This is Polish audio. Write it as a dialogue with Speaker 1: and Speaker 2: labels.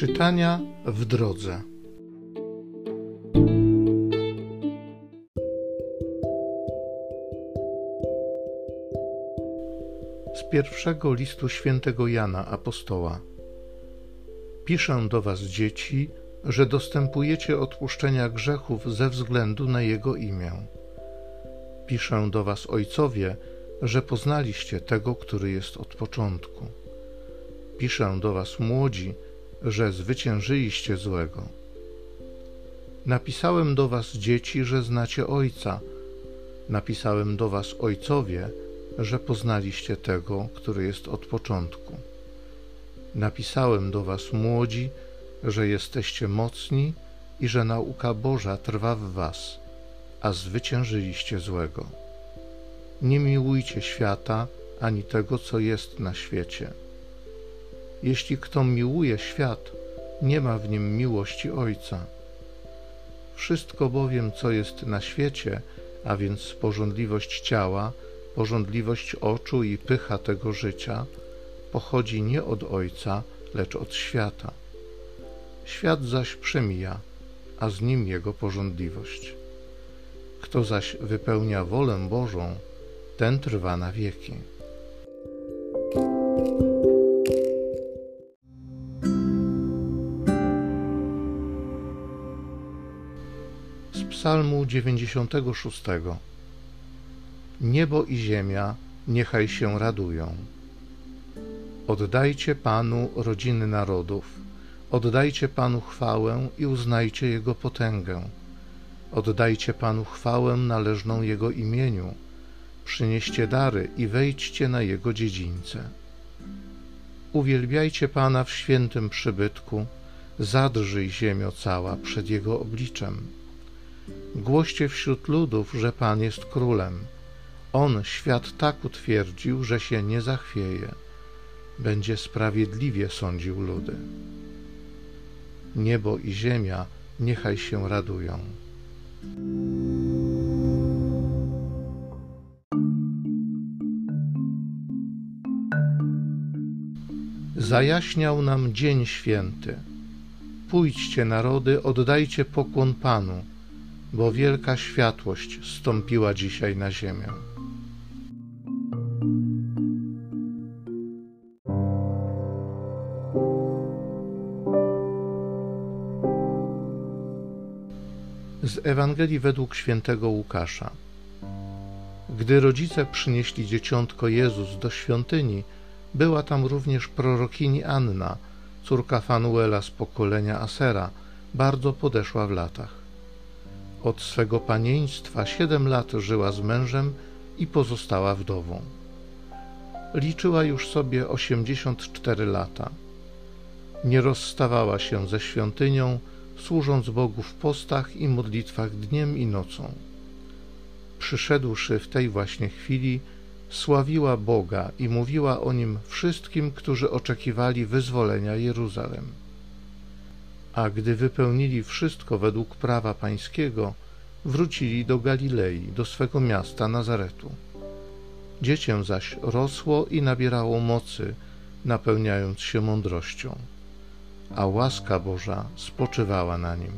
Speaker 1: Czytania w drodze. Z pierwszego listu świętego Jana Apostoła. Piszę do Was, dzieci, że dostępujecie odpuszczenia grzechów ze względu na Jego imię. Piszę do Was, ojcowie, że poznaliście tego, który jest od początku. Piszę do Was, młodzi, że zwyciężyliście złego. Napisałem do Was, dzieci, że znacie Ojca. Napisałem do Was, ojcowie, że poznaliście tego, który jest od początku. Napisałem do Was, młodzi, że jesteście mocni i że nauka Boża trwa w Was, a zwyciężyliście złego. Nie miłujcie świata ani tego, co jest na świecie. Jeśli kto miłuje świat, nie ma w nim miłości Ojca. Wszystko bowiem, co jest na świecie, a więc pożądliwość ciała, pożądliwość oczu i pycha tego życia, pochodzi nie od Ojca, lecz od świata. Świat zaś przemija, a z nim jego pożądliwość. Kto zaś wypełnia wolę Bożą, ten trwa na wieki. Psalmu 96. Niebo i ziemia niechaj się radują. Oddajcie Panu rodziny narodów, oddajcie Panu chwałę i uznajcie Jego potęgę. Oddajcie Panu chwałę należną Jego imieniu przynieście dary i wejdźcie na Jego dziedzińce. Uwielbiajcie Pana w świętym przybytku, zadrżyj ziemio cała przed Jego obliczem. Głoście wśród ludów, że Pan jest królem. On świat tak utwierdził, że się nie zachwieje. Będzie sprawiedliwie sądził ludy. Niebo i ziemia niechaj się radują. Zajaśniał nam dzień święty. Pójdźcie, narody, oddajcie pokłon Panu, bo wielka światłość stąpiła dzisiaj na ziemię. Z Ewangelii według świętego Łukasza. Gdy rodzice przynieśli dzieciątko Jezus do świątyni, była tam również prorokini Anna, córka Fanuela z pokolenia Asera, bardzo podeszła w latach. Od swego panieństwa siedem lat żyła z mężem i pozostała wdową. Liczyła już sobie osiemdziesiąt cztery lata. Nie rozstawała się ze świątynią, służąc Bogu w postach i modlitwach dniem i nocą. Przyszedłszy w tej właśnie chwili, sławiła Boga i mówiła o nim wszystkim, którzy oczekiwali wyzwolenia Jeruzalem. A gdy wypełnili wszystko według prawa pańskiego, wrócili do Galilei, do swego miasta Nazaretu. Dziecię zaś rosło i nabierało mocy, napełniając się mądrością, a łaska Boża spoczywała na nim.